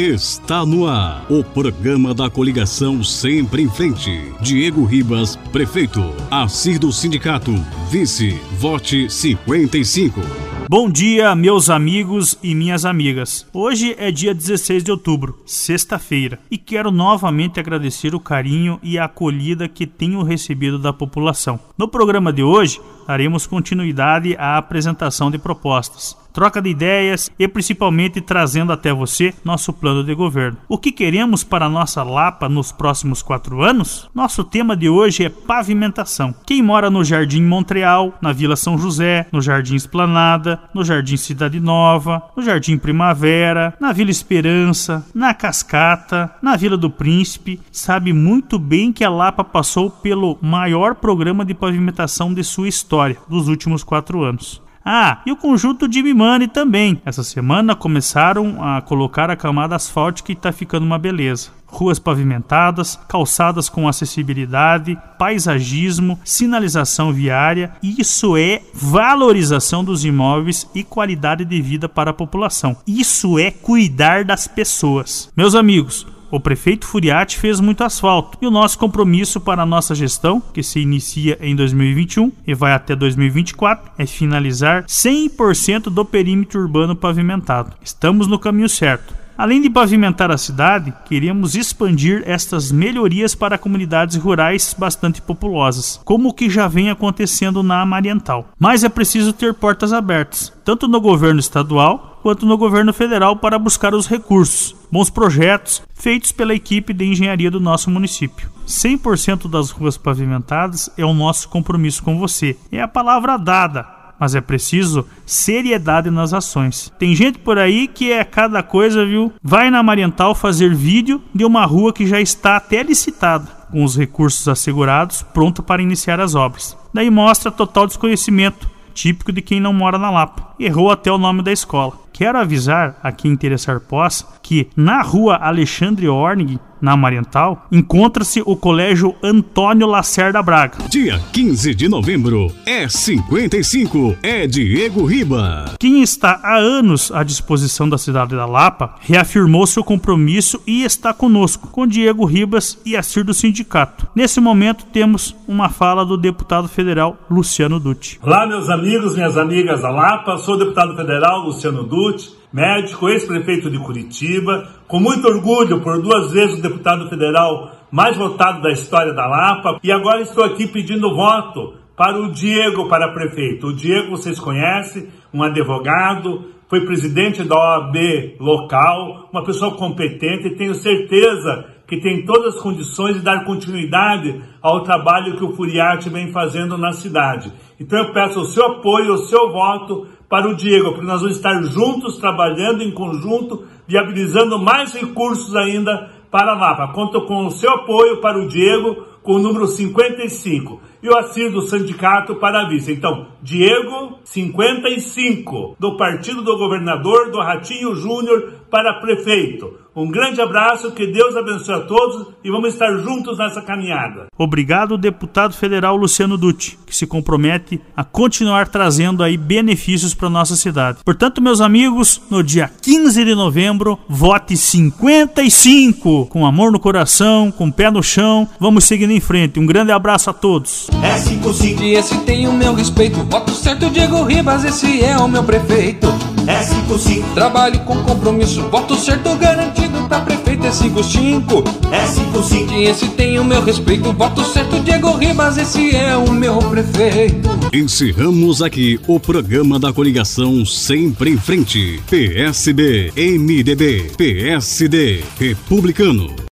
Está no ar o programa da coligação Sempre em Frente. Diego Ribas, prefeito. Assir do Sindicato, vice. Vote 55. Bom dia, meus amigos e minhas amigas. Hoje é dia 16 de outubro, sexta-feira, e quero novamente agradecer o carinho e a acolhida que tenho recebido da população. No programa de hoje, daremos continuidade à apresentação de propostas troca de ideias e principalmente trazendo até você nosso plano de governo. O que queremos para nossa Lapa nos próximos quatro anos? Nosso tema de hoje é pavimentação. Quem mora no Jardim Montreal, na Vila São José, no Jardim Esplanada, no Jardim Cidade Nova, no Jardim Primavera, na Vila Esperança, na Cascata, na Vila do Príncipe, sabe muito bem que a Lapa passou pelo maior programa de pavimentação de sua história dos últimos quatro anos. Ah, e o conjunto Jimmy Money também. Essa semana começaram a colocar a camada asfáltica e tá ficando uma beleza. Ruas pavimentadas, calçadas com acessibilidade, paisagismo, sinalização viária. Isso é valorização dos imóveis e qualidade de vida para a população. Isso é cuidar das pessoas. Meus amigos, o prefeito Furiati fez muito asfalto e o nosso compromisso para a nossa gestão, que se inicia em 2021 e vai até 2024, é finalizar 100% do perímetro urbano pavimentado. Estamos no caminho certo. Além de pavimentar a cidade, queremos expandir estas melhorias para comunidades rurais bastante populosas, como o que já vem acontecendo na Amariental. Mas é preciso ter portas abertas, tanto no governo estadual quanto no governo federal para buscar os recursos, bons projetos feitos pela equipe de engenharia do nosso município. 100% das ruas pavimentadas é o nosso compromisso com você. É a palavra dada mas é preciso seriedade nas ações. Tem gente por aí que é cada coisa, viu? Vai na Mariental fazer vídeo de uma rua que já está até licitada, com os recursos assegurados, pronto para iniciar as obras. Daí mostra total desconhecimento, típico de quem não mora na Lapa. Errou até o nome da escola. Quero avisar a quem interessar possa que na rua Alexandre Ornig na Mariental, encontra-se o Colégio Antônio Lacerda Braga. Dia 15 de novembro é 55, é Diego Riba. Quem está há anos à disposição da cidade da Lapa reafirmou seu compromisso e está conosco, com Diego Ribas e Assir do Sindicato. Nesse momento temos uma fala do deputado federal Luciano Dutti. Olá, meus amigos, minhas amigas da Lapa, sou o deputado federal Luciano Dutti médico, ex-prefeito de Curitiba, com muito orgulho por duas vezes o deputado federal mais votado da história da Lapa, e agora estou aqui pedindo voto para o Diego para prefeito. O Diego vocês conhecem, um advogado, foi presidente da OAB local, uma pessoa competente e tenho certeza que tem todas as condições de dar continuidade ao trabalho que o Furiati vem fazendo na cidade. Então eu peço o seu apoio, o seu voto para o Diego, porque nós vamos estar juntos, trabalhando em conjunto, viabilizando mais recursos ainda para a Lapa. Conto com o seu apoio para o Diego, com o número 55 e o Assir do Sindicato para a vice. Então, Diego 55, do Partido do Governador do Ratinho Júnior para prefeito. Um grande abraço, que Deus abençoe a todos e vamos estar juntos nessa caminhada. Obrigado, deputado federal Luciano Dutti, que se compromete a continuar trazendo aí benefícios para nossa cidade. Portanto, meus amigos, no dia 15 de novembro, vote 55, com amor no coração, com pé no chão. Vamos seguindo em frente. Um grande abraço a todos. É 55 e esse tem o meu respeito. Voto certo, Diego Ribas, esse é o meu prefeito. É 55. Trabalho com compromisso, voto certo garantido pra prefeito. É 55. É 55 e esse tem o meu respeito. Voto certo, Diego Ribas, esse é o meu prefeito. Encerramos aqui o programa da coligação Sempre em Frente. PSB, MDB, PSD, Republicano.